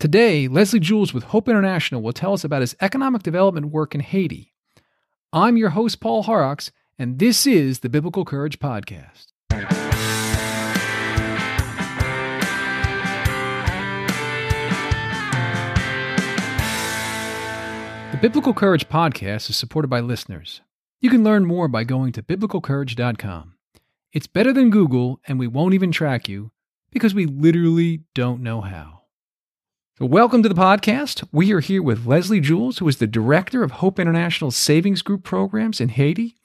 Today, Lesly Jules with Hope International will tell us about his economic development work in Haiti. I'm your host, Paul Horrocks, and this is the Biblical Courage Podcast. The Biblical Courage Podcast is supported by listeners. You can learn more by going to biblicalcourage.com. It's better than Google, and we won't even track you because we literally don't know how. Welcome to the podcast. We are here with Lesly Jules, who is the director of Hope International Savings Group programs in Haiti.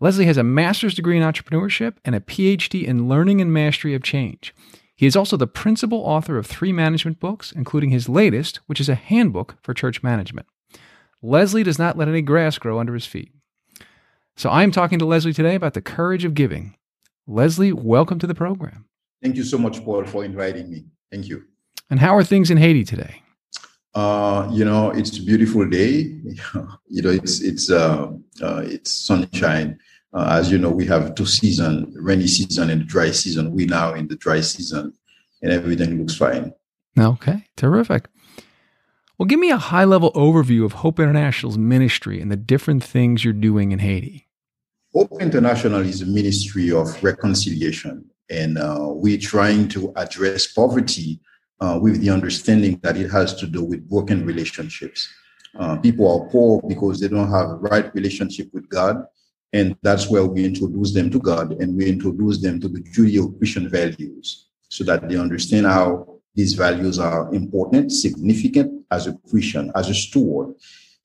Lesly has a master's degree in entrepreneurship and a PhD in learning and mastery of change. He is also the principal author of three management books, including his latest, which is a handbook for church management. Lesly does not let any grass grow under his feet. So, I am talking to Lesly today about the courage of giving. Lesly, welcome to the program. Thank you so much, Paul, for inviting me. Thank you. And how are things in Haiti today? Uh, you know, it's a beautiful day. you know, it's it's uh, uh, it's sunshine. Uh, as you know, we have two season, rainy season and dry season. We now in the dry season, and everything looks fine. Okay, terrific. Well, give me a high level overview of Hope International's ministry and the different things you're doing in Haiti. Hope International is a ministry of reconciliation, and uh, we're trying to address poverty uh, with the understanding that it has to do with broken relationships. Uh, people are poor because they don't have a right relationship with God. And that's where we introduce them to God and we introduce them to the Judeo Christian values so that they understand how these values are important, significant as a Christian, as a steward.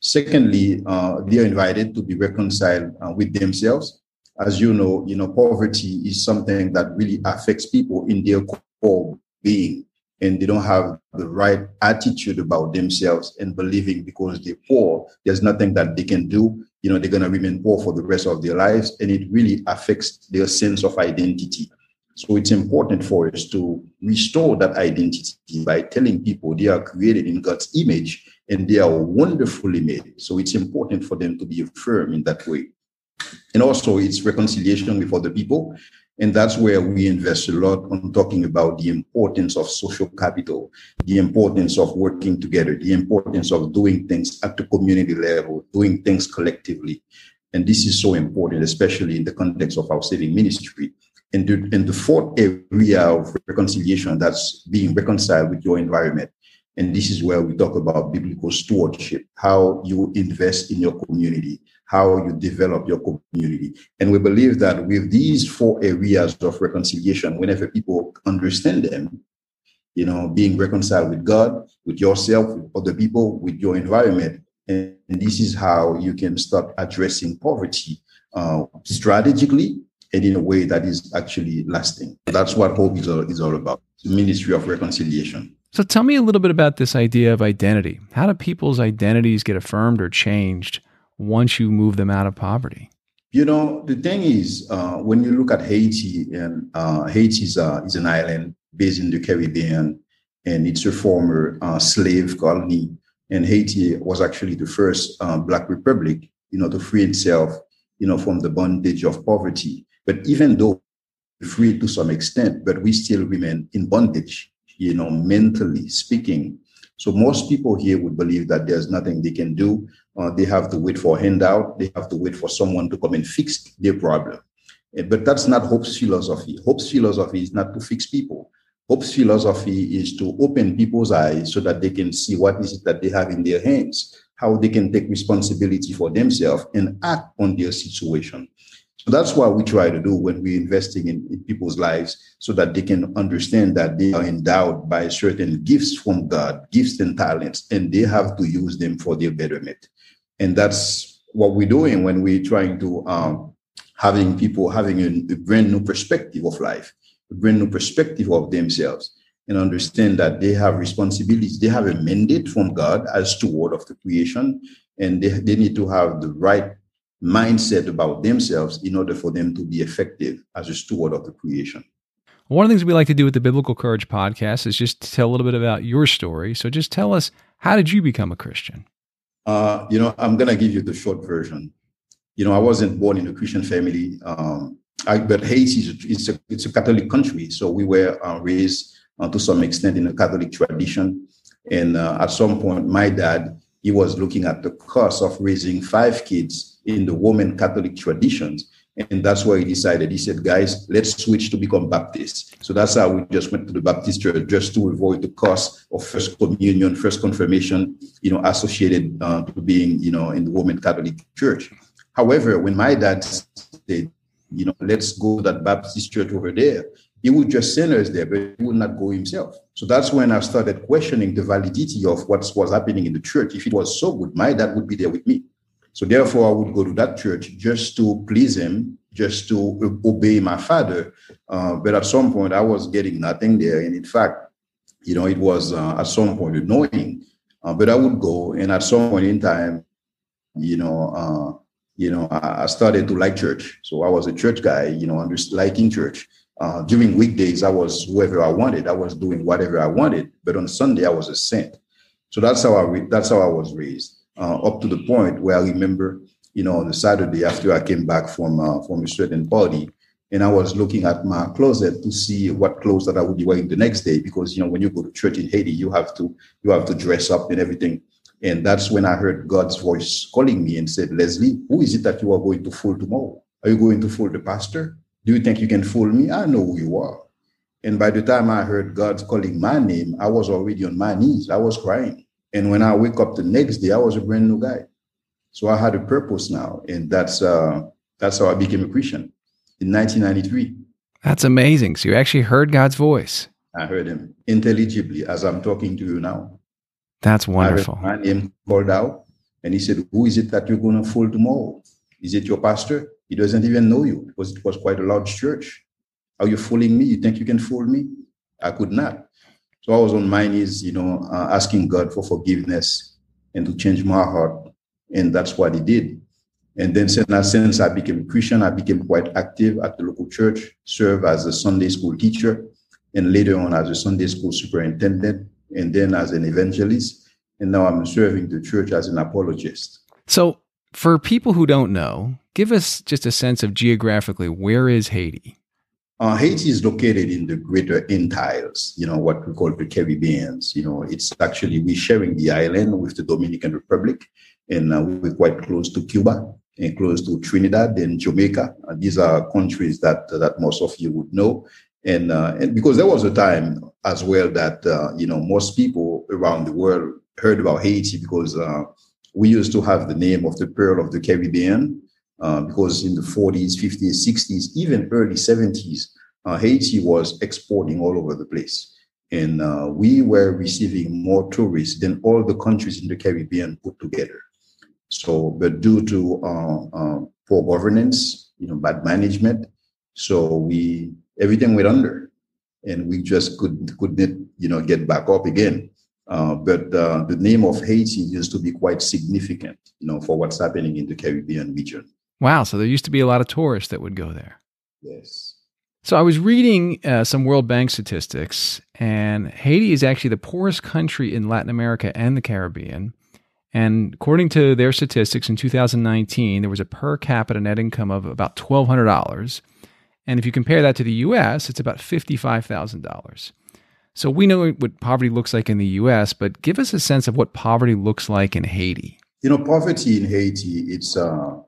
Secondly, uh, they are invited to be reconciled uh, with themselves. As you know, you know, poverty is something that really affects people in their core being and they don't have the right attitude about themselves and believing because they're poor, there's nothing that they can do. You know, they're going to remain poor for the rest of their lives. And it really affects their sense of identity. So it's important for us to restore that identity by telling people they are created in God's image and they are wonderfully made. So it's important for them to be affirmed in that way. And also, it's reconciliation with other people and that's where we invest a lot on talking about the importance of social capital, the importance of working together, the importance of doing things at the community level, doing things collectively. And this is so important, especially in the context of our saving ministry. And the, and the fourth area of reconciliation that's being reconciled with your environment. And this is where we talk about biblical stewardship, how you invest in your community, how you develop your community. And we believe that with these four areas of reconciliation, whenever people understand them, you know, being reconciled with God, with yourself, with other people, with your environment, and, this is how you can start addressing poverty uh, strategically and in a way that is actually lasting. That's what hope is all, is all about. The ministry of reconciliation. So tell me a little bit about this idea of identity. How do people's identities get affirmed or changed once you move them out of poverty? You know, the thing is, uh, when you look at Haiti, and uh, Haiti is, uh, is, an island based in the Caribbean, and it's a former uh, slave colony. And Haiti was actually the first uh, Black republic, you know, to free itself, you know, from the bondage of poverty. But even though free to some extent, but we still remain in bondage, you know, mentally speaking. So most people here would believe that there's nothing they can do. Uh, they have to wait for a handout. They have to wait for someone to come and fix their problem. Eh, but that's not Hope's philosophy. Hope's philosophy is not to fix people. Hope's philosophy is to open people's eyes so that they can see what is it that they have in their hands, how they can take responsibility for themselves and act on their situation. So that's what we try to do when we're investing in, in, people's lives so that they can understand that they are endowed by certain gifts from God, gifts and talents, and they have to use them for their betterment. And that's what we're doing when we're trying to um, having people having a, a brand new perspective of life, a brand new perspective of themselves, and understand that they have responsibilities. They have a mandate from God as steward of the creation, and they, they need to have the right mindset about themselves in order for them to be effective as a steward of the creation. One of the things we like to do with the Biblical Courage podcast is just tell a little bit about your story. So just tell us, how did you become a Christian? Uh, you know, I'm going to give you the short version. You know, I wasn't born in a Christian family, um, I, but Haiti is a, it's a Catholic country. So we were uh, raised uh, to some extent in a Catholic tradition. And uh, at some point, my dad, he was looking at the cost of raising five kids in the Roman Catholic traditions. And that's why he decided, he said, guys, let's switch to become Baptists. So that's how we just went to the Baptist church just to avoid the cost of first communion, first confirmation, you know, associated uh, to being, you know, in the Roman Catholic church. However, when my dad said, you know, let's go to that Baptist church over there, he would just send us there, but he would not go himself. So that's when I started questioning the validity of what was happening in the church. If it was so good, my dad would be there with me. So therefore, I would go to that church just to please him, just to obey my father. Uh, but at some point, I was getting nothing there. And in fact, you know, it was uh, at some point annoying. Uh, but I would go, and at some point in time, you know, uh, you know, I, started to like church. So I was a church guy, you know, under, liking church. Uh, during weekdays, I was whoever I wanted. I was doing whatever I wanted. But on Sunday, I was a saint. So that's how I re- that's how I was raised uh, up to the point where I remember, you know, on the Saturday after I came back from uh, from a certain party, and I was looking at my closet to see what clothes that I would be wearing the next day because you know when you go to church in Haiti, you have to you have to dress up and everything. And that's when I heard God's voice calling me and said, Lesly, who is it that you are going to fool tomorrow? Are you going to fool the pastor? Do you think you can fool me? I know who you are. And by the time I heard God calling my name, I was already on my knees. I was crying. And when I wake up the next day, I was a brand new guy. So I had a purpose now, and that's uh, that's how I became a Christian in 1993. That's amazing. So you actually heard God's voice. I heard him intelligibly as I'm talking to you now. That's wonderful. my name called out, and he said, "Who is it that you're going to fool tomorrow? Is it your pastor? He doesn't even know you because it was quite a large church. Are you fooling me? You think you can fool me? I could not. So I was on my knees, you know, uh, asking God for forgiveness and to change my heart. And that's what he did. And then since I became Christian, I became quite active at the local church, served as a Sunday school teacher, and later on as a Sunday school superintendent, and then as an evangelist. And now I'm serving the church as an apologist. So for people who don't know, give us just a sense of geographically where is Haiti? Uh, Haiti is located in the Greater Antilles, you know, what we call the Caribbeans. You know, it's actually, we're sharing the island with the Dominican Republic, and uh, we're quite close to Cuba and close to Trinidad and Jamaica. Uh, these are countries that that most of you would know. And, uh, and because there was a time as well that, uh, you know, most people around the world heard about Haiti because uh, we used to have the name of the Pearl of the Caribbean uh, because in the 40s, 50s, 60s, even early 70s, uh, Haiti was exporting all over the place. And uh, we were receiving more tourists than all the countries in the Caribbean put together. So, but due to uh, uh, poor governance, you know, bad management, so we everything went under, and we just could couldn't you know get back up again. Uh, but uh, the name of Haiti used to be quite significant, you know, for what's happening in the Caribbean region. Wow. So there used to be a lot of tourists that would go there. Yes. So I was reading uh, some World Bank statistics, and Haiti is actually the poorest country in Latin America and the Caribbean. And according to their statistics in 2019, there was a per capita net income of about $1,200. And if you compare that to the US, it's about $55,000. So we know what poverty looks like in the US, but give us a sense of what poverty looks like in Haiti. You know, poverty in Haiti, it's uh,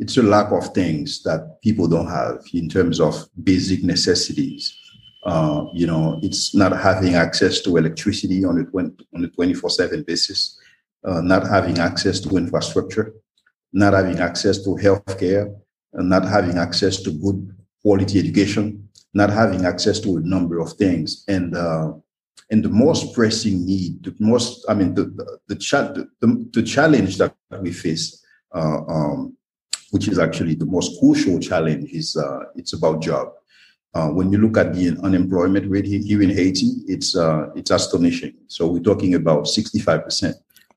it's a lack of things that people don't have in terms of basic necessities. Uh, you know, it's not having access to electricity on a, 20, on a 24-7 basis, uh, not having access to infrastructure, not having access to healthcare, and not having access to good quality education, not having access to a number of things. And uh, and the most pressing need, the most, I mean, the the, the, the, the challenge that we face uh, um, which is actually the most crucial challenge, is uh, it's about job. Uh, when you look at the unemployment rate here in Haiti, it's uh, it's astonishing. So we're talking about 65%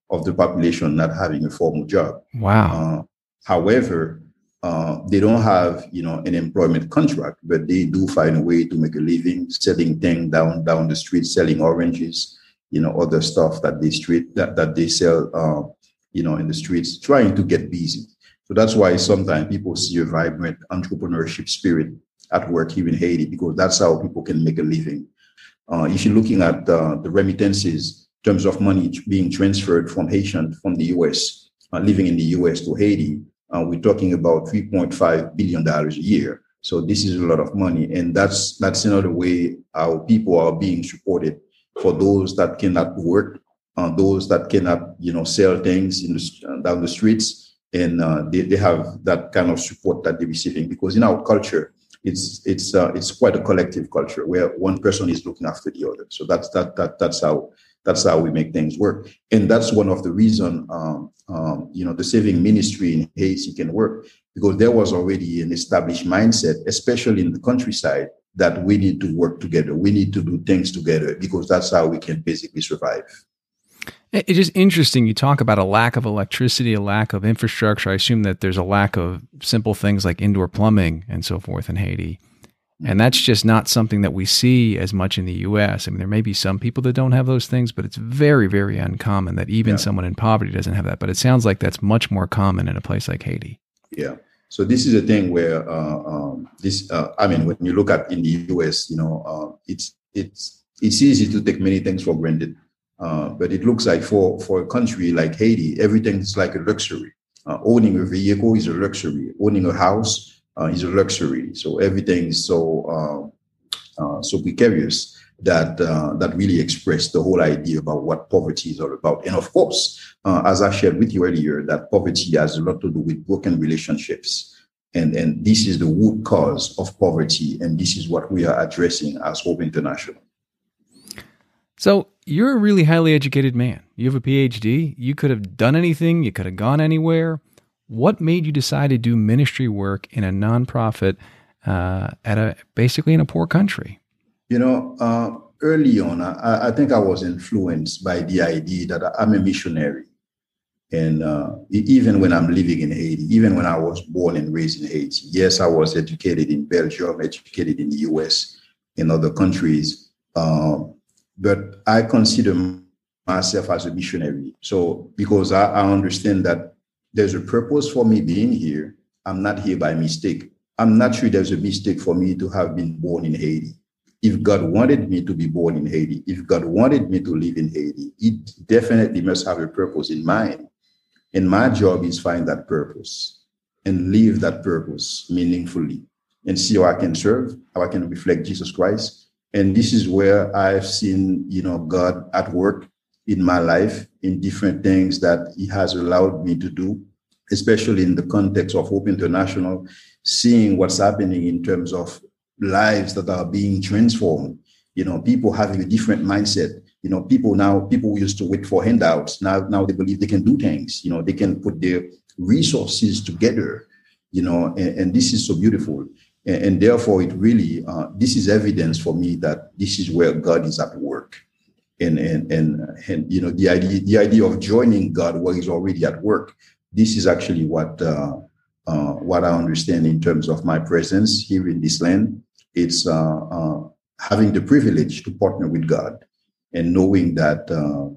of the population not having a formal job. Wow. Uh, however, uh, they don't have you know an employment contract, but they do find a way to make a living selling things down down the street, selling oranges, you know, other stuff that they street that, that they sell, uh, you know, in the streets, trying to get busy. So that's why sometimes people see a vibrant entrepreneurship spirit at work here in Haiti because that's how people can make a living. Uh, if you're looking at uh, the remittances in terms of money being transferred from Haitian from the U.S. Uh, living in the U.S. to Haiti, uh, we're talking about 3.5 billion dollars a year. So this is a lot of money, and that's that's another way our people are being supported for those that cannot work, uh, those that cannot you know sell things in the, uh, down the streets, and uh, they, they have that kind of support that they're receiving because in our culture it's it's uh, it's quite a collective culture where one person is looking after the other. So that's that that that's how that's how we make things work, and that's one of the reason um, um, you know the saving ministry in Haiti can work because there was already an established mindset, especially in the countryside, that we need to work together. We need to do things together because that's how we can basically survive. It's just interesting. You talk about a lack of electricity, a lack of infrastructure. I assume that there's a lack of simple things like indoor plumbing and so forth in Haiti. And that's just not something that we see as much in the US. I mean, there may be some people that don't have those things, but it's very, very uncommon that even yeah. someone in poverty doesn't have that. But it sounds like that's much more common in a place like Haiti. Yeah. So this is a thing where uh, um, this. Uh, I mean, when you look at in the U.S., you know, uh, it's it's it's easy to take many things for granted, uh, but it looks like for for a country like Haiti, everything is like a luxury. Uh, owning a vehicle is a luxury. Owning a house uh, is a luxury. So everything is so so precarious that uh, that really expressed the whole idea about what poverty is all about. And of course, uh, as I shared with you earlier, that poverty has a lot to do with broken relationships. And, and this is the root cause of poverty. And this is what we are addressing as Hope International. So you're a really highly educated man. You have a PhD. You could have done anything. You could have gone anywhere. What made you decide to do ministry work in a nonprofit uh, at a basically in a poor country? You know, uh, early on, I, I, think I was influenced by the idea that I'm a missionary. And uh, even when I'm living in Haiti, even when I was born and raised in Haiti, yes, I was educated in Belgium, educated in the US, in other countries. Uh, but I consider myself as a missionary. So, because I, I understand that there's a purpose for me being here, I'm not here by mistake. I'm not sure there's a mistake for me to have been born in Haiti if God wanted me to be born in Haiti, if God wanted me to live in Haiti, He definitely must have a purpose in mind. And my job is find that purpose and live that purpose meaningfully and see how I can serve, how I can reflect Jesus Christ. And this is where I've seen, you know, God at work in my life in different things that He has allowed me to do, especially in the context of Hope International, seeing what's happening in terms of lives that are being transformed. You know, people having a different mindset. You know, people now, people used to wait for handouts. Now, now they believe they can do things. You know, they can put their resources together. You know, and, and this is so beautiful. And, and therefore, it really, uh, this is evidence for me that this is where God is at work. And, and and and you know the idea the idea of joining God where He's already at work. This is actually what uh, uh, what I understand in terms of my presence here in this land it's uh, uh, having the privilege to partner with God and knowing that, uh,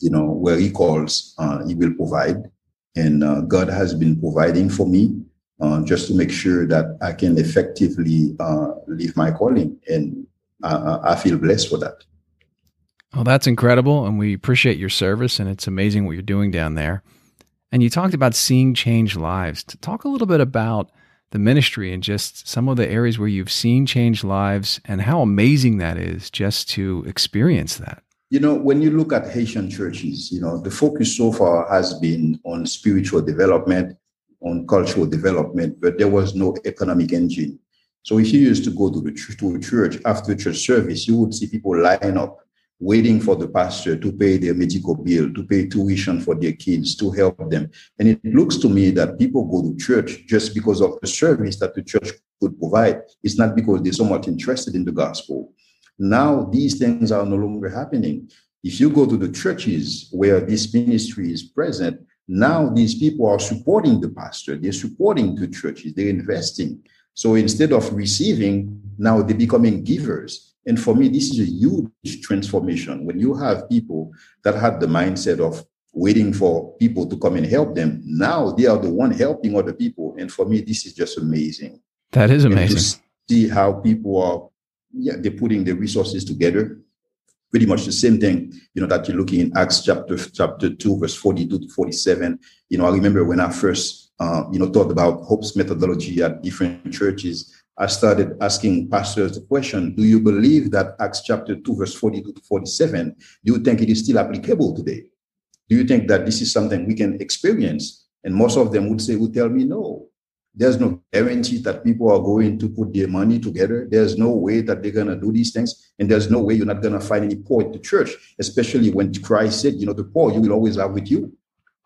you know, where He calls, He will provide. And God has been providing for me Uh, just to make sure that I can effectively uh, live my calling. And uh, I feel blessed for that. Well, that's incredible. And we appreciate your service. And it's amazing what you're doing down there. And you talked about seeing change lives. To talk a little bit about the ministry and just some of the areas where you've seen change lives and how amazing that is just to experience that. You know, when you look at Haitian churches, you know, the focus so far has been on spiritual development, on cultural development, but there was no economic engine. So if you used to go to the to church after church service, you would see people line up waiting for the pastor to pay their medical bill, to pay tuition for their kids, to help them. And it looks to me that people go to church just because of the service that the church could provide. It's not because they're so much interested in the gospel. Now, these things are no longer happening. If you go to the churches where this ministry is present, now these people are supporting the pastor, they're supporting the churches, they're investing. So instead of receiving, now they're becoming givers. And for me, this is a huge transformation. When you have people that had the mindset of waiting for people to come and help them, now they are the one helping other people. And for me, this is just amazing. That is amazing. see how people are, yeah, they're putting the resources together, pretty much the same thing, you know, that you're looking in Acts chapter chapter two, verse 42 to 47. You know, I remember when I first uh, you know thought about Hope's methodology at different churches, I started asking pastors the question, do you believe that Acts chapter 2, verse 42 to 47, do you think it is still applicable today? Do you think that this is something we can experience? And most of them would say, would tell me no. There's no guarantee that people are going to put their money together. There's no way that they're going to do these things. And there's no way you're not going to find any poor at the church, especially when Christ said, you know, the poor you will always have with you.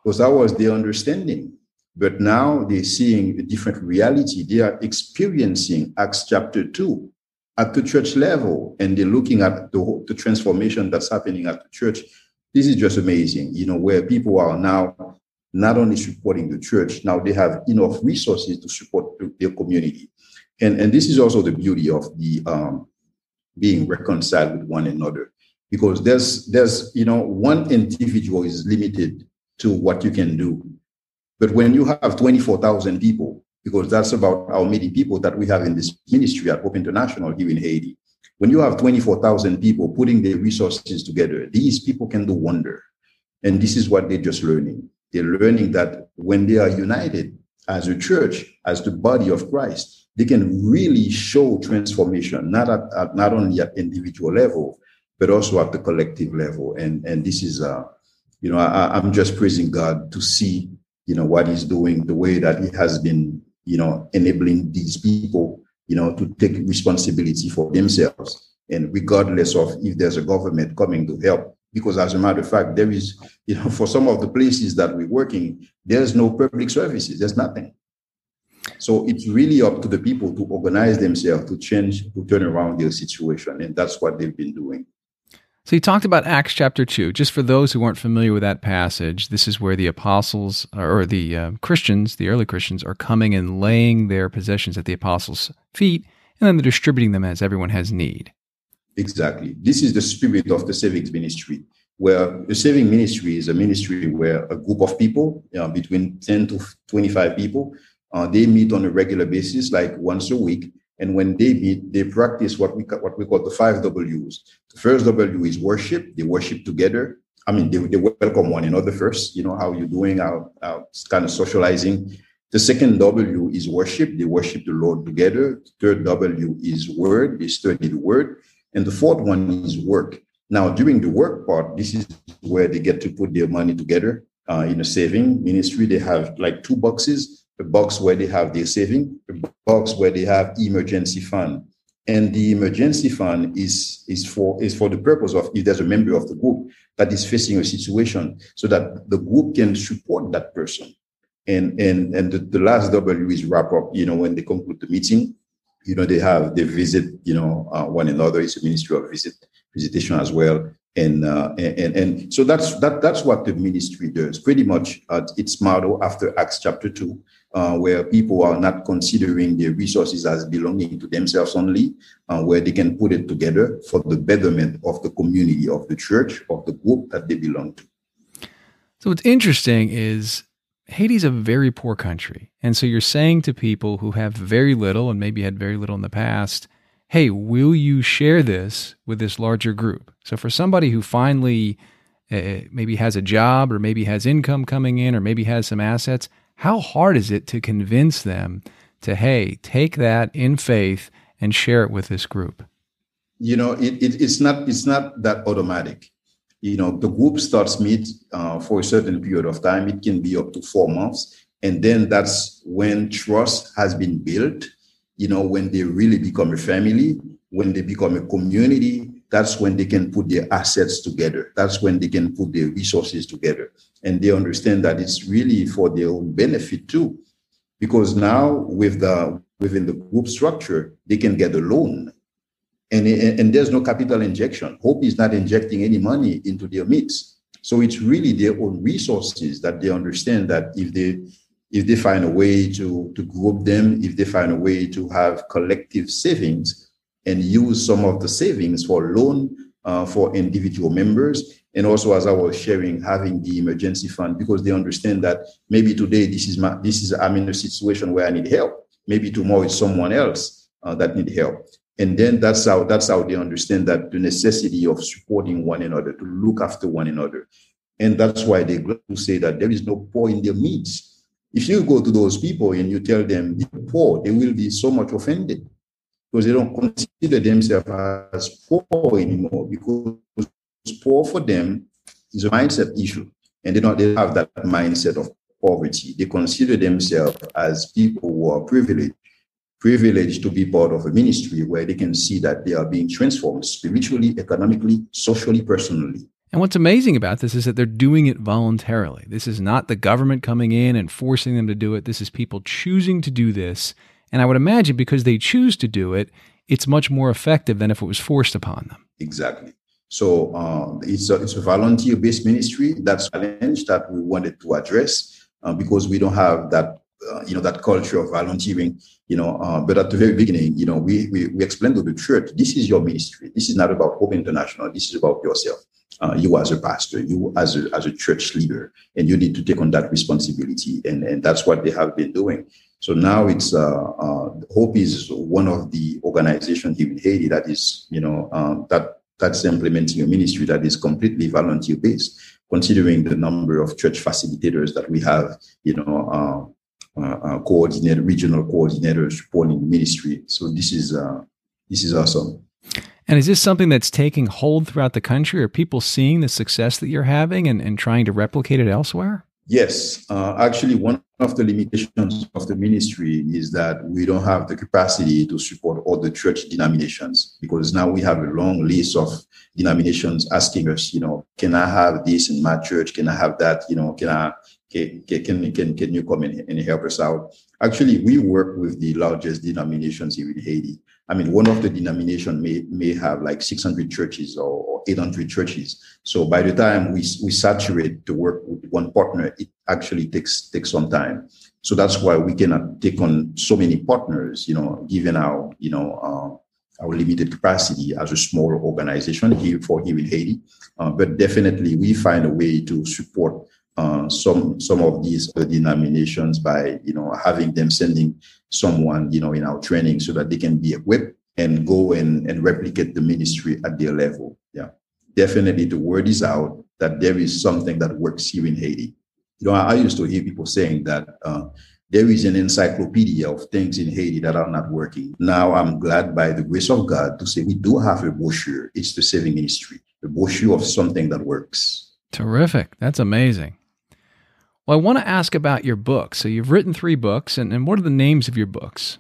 Because that was their understanding. But now they're seeing a different reality. They are experiencing Acts chapter 2 at the church level, and they're looking at the, the transformation that's happening at the church. This is just amazing, you know, where people are now not only supporting the church, now they have enough resources to support their community. And, and this is also the beauty of the um, being reconciled with one another, because there's there's you know one individual is limited to what you can do, but when you have 24,000 people, because that's about how many people that we have in this ministry at Hope International here in Haiti, when you have 24,000 people putting their resources together, these people can do wonder. And this is what they're just learning. They're learning that when they are united as a church, as the body of Christ, they can really show transformation, not at, at not only at individual level, but also at the collective level. And and this is, uh, you know, I, I'm just praising God to see, you know, what He's doing, the way that He has been, you know, enabling these people, you know, to take responsibility for themselves, and regardless of if there's a government coming to help, because as a matter of fact, there is, you know, for some of the places that we're working, there's no public services, there's nothing. So it's really up to the people to organize themselves to change, to turn around their situation. And that's what they've been doing. So you talked about Acts chapter 2. Just for those who weren't familiar with that passage, this is where the apostles or the uh, Christians, the early Christians, are coming and laying their possessions at the apostles' feet, and then they're distributing them as everyone has need. Exactly. This is the spirit of the savings ministry, where the saving ministry is a ministry where a group of people, you know, between 10 to 25 people, uh, they meet on a regular basis, like once a week. And when they meet, they practice what we what we call the five W's. The first W is worship. They worship together. I mean, they, they welcome one another first. You know how you're doing, how, how kind of socializing. The second W is worship. They worship the Lord together. The third W is word. They study the word. And the fourth one is work. Now, during the work part, this is where they get to put their money together uh, in a saving ministry. They have like two boxes a box where they have their saving, a box where they have emergency fund. And the emergency fund is, is for is for the purpose of if there's a member of the group that is facing a situation so that the group can support that person. And and and the, the last W is wrap up, you know, when they conclude the meeting, you know, they have, they visit, you know, uh, one another. It's a ministry of visit, visitation as well. And, uh, and, and so that's, that, that's what the ministry does pretty much at its model after Acts chapter two, uh, where people are not considering their resources as belonging to themselves only, uh, where they can put it together for the betterment of the community, of the church, of the group that they belong to. So what's interesting is Haiti's a very poor country. And so you're saying to people who have very little and maybe had very little in the past, hey, will you share this with this larger group? So for somebody who finally uh, maybe has a job or maybe has income coming in or maybe has some assets, how hard is it to convince them to, hey, take that in faith and share it with this group? You know, it, it, it's not it's not that automatic you know, the group starts meet uh, for a certain period of time. It can be up to four months. And then that's when trust has been built, you know, when they really become a family, when they become a community, that's when they can put their assets together. That's when they can put their resources together. And they understand that it's really for their own benefit too. Because now with the within the group structure, they can get a loan and, and there's no capital injection. Hope is not injecting any money into their mix. So it's really their own resources that they understand that if they if they find a way to, to group them, if they find a way to have collective savings and use some of the savings for loan uh, for individual members, and also as I was sharing, having the emergency fund because they understand that maybe today this is my this is I'm in a situation where I need help. Maybe tomorrow it's someone else uh, that need help And then that's how that's how they understand that the necessity of supporting one another, to look after one another. And that's why they say that there is no poor in their midst. If you go to those people and you tell them they're poor, they will be so much offended because they don't consider themselves as poor anymore because poor for them is a mindset issue and they don't they have that mindset of poverty they consider themselves as people who are privileged privileged to be part of a ministry where they can see that they are being transformed spiritually economically socially personally and what's amazing about this is that they're doing it voluntarily. This is not the government coming in and forcing them to do it. This is people choosing to do this and I would imagine because they choose to do it, it's much more effective than if it was forced upon them. Exactly. So um, it's a, it's a volunteer based ministry. That's a challenge that we wanted to address uh, because we don't have that uh, you know that culture of volunteering. You know, uh, but at the very beginning, you know, we, we we explained to the church, this is your ministry. This is not about Hope International. This is about yourself. Uh, you as a pastor, you as a, as a church leader, and you need to take on that responsibility. And, and that's what they have been doing. So now it's uh, uh, Hope is one of the organizations here in Haiti that is, you know, um, that that's implementing a ministry that is completely volunteer based, considering the number of church facilitators that we have, you know, coordinator, regional coordinators supporting the ministry. So this is uh, this is awesome. And is this something that's taking hold throughout the country? Are people seeing the success that you're having and, and trying to replicate it elsewhere? Yes, uh, actually, one of the limitations of the ministry is that we don't have the capacity to support all the church denominations because now we have a long list of denominations asking us, you know, can I have this in my church? Can I have that? You know, can I can can can, can you come in and help us out? Actually, we work with the largest denominations here in Haiti. I mean, one of the denomination may may have like 600 churches or, or 800 churches. So by the time we we saturate to work with one partner, it actually takes takes some time. So that's why we cannot take on so many partners. You know, given our you know uh, our limited capacity as a small organization here for here in Haiti. Uh, but definitely, we find a way to support uh, some some of these denominations by you know having them sending someone you know in our training so that they can be equipped and go and, and replicate the ministry at their level. Yeah. Definitely the word is out that there is something that works here in haiti. You know i, I used to hear people saying that uh, there is an encyclopedia of things in haiti that are not working. Now i'm glad by the grace of god to say we do have a brochure. It's the saving ministry the brochure of something that works. Terrific. That's amazing well, I want to ask about your book. So you've written three books, and, and what are the names of your books?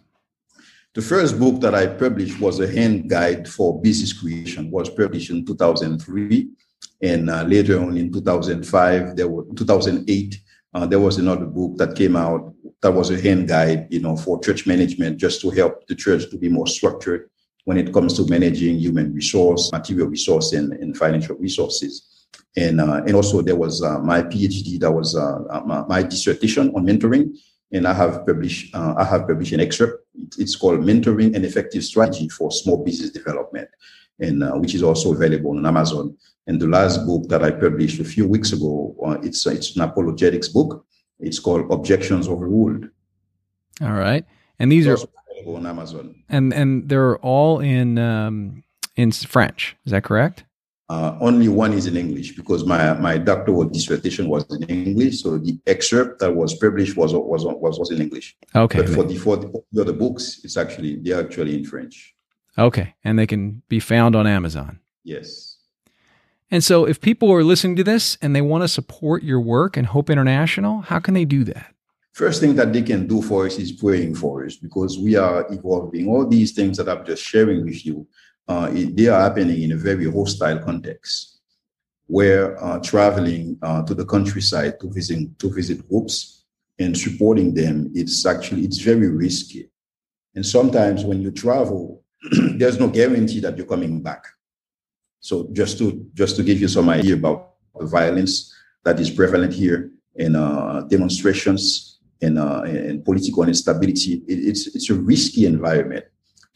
The first book that I published was a hand guide for business creation. was published in 2003, and uh, later on in 2005, there was 2008. Uh, there was another book that came out that was a hand guide, you know, for church management, just to help the church to be more structured when it comes to managing human resource, material resource, and, and financial resources and uh, and also there was uh, my PhD that was uh, uh, my, my, dissertation on mentoring, and I have published uh, I have published an excerpt. It's called "Mentoring An Effective Strategy for Small Business Development," and uh, which is also available on Amazon. And the last book that I published a few weeks ago, it's it's an apologetics book. It's called "Objections Overruled." All right, and these it's are on Amazon, and and they're all in um, in French. Is that correct? Uh, only one is in English because my, my doctoral dissertation was in English. So the excerpt that was published was was was, was in English. Okay. But for the for the other books, it's actually they're actually in French. Okay, and they can be found on Amazon. Yes. And so, if people are listening to this and they want to support your work and Hope International, how can they do that? First thing that they can do for us is praying for us because we are evolving. All these things that I'm just sharing with you uh, it, they are happening in a very hostile context where uh, traveling uh, to the countryside to visit to visit groups and supporting them it's actually it's very risky. And sometimes when you travel there's no guarantee that you're coming back. So just to just to give you some idea about the violence that is prevalent here in uh, demonstrations and, uh, and political instability it, it's it's a risky environment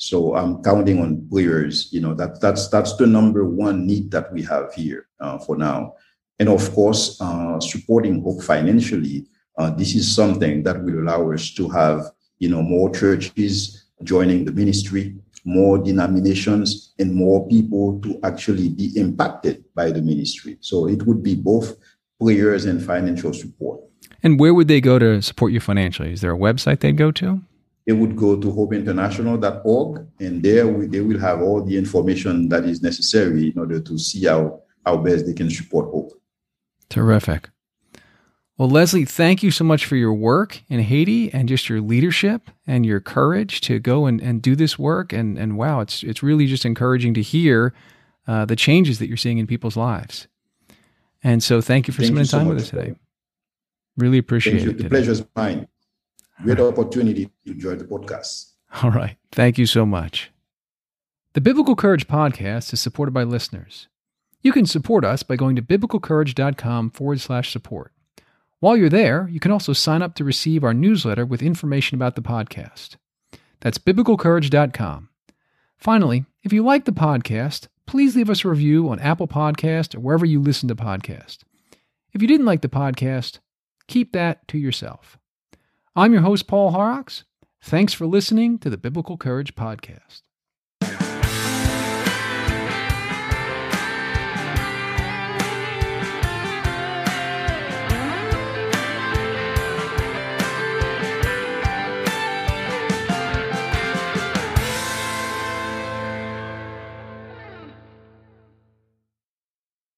so I'm counting on players. You know that that's that's the number one need that we have here uh, for now, and of course uh, supporting Hope financially. Uh, this is something that will allow us to have you know more churches joining the ministry. more denominations, and more people to actually be impacted by the ministry. So it would be both prayers and financial support. And where would they go to support you financially? Is there a website they'd go to? They would go to hopeinternational.org, and there we, they will have all the information that is necessary in order to see how, how best they can support hope. Terrific. Well, Lesly, thank you so much for your work in Haiti and just your leadership and your courage to go and, and do this work. And, and wow, it's, it's really just encouraging to hear uh, the changes that you're seeing in people's lives. And so thank you for Thank spending you so time with us today. Really appreciate Thank you. it. The pleasure is mine. Great opportunity to join the podcast. All right. Thank you so much. The Biblical Courage podcast is supported by listeners. You can support us by going to biblicalcourage.com forward slash support. While you're there, you can also sign up to receive our newsletter with information about the podcast. That's biblicalcourage.com. Finally, if you like the podcast, please leave us a review on Apple Podcast or wherever you listen to podcasts. If you didn't like the podcast, keep that to yourself. I'm your host, Paul Horrocks. Thanks for listening to the Biblical Courage Podcast.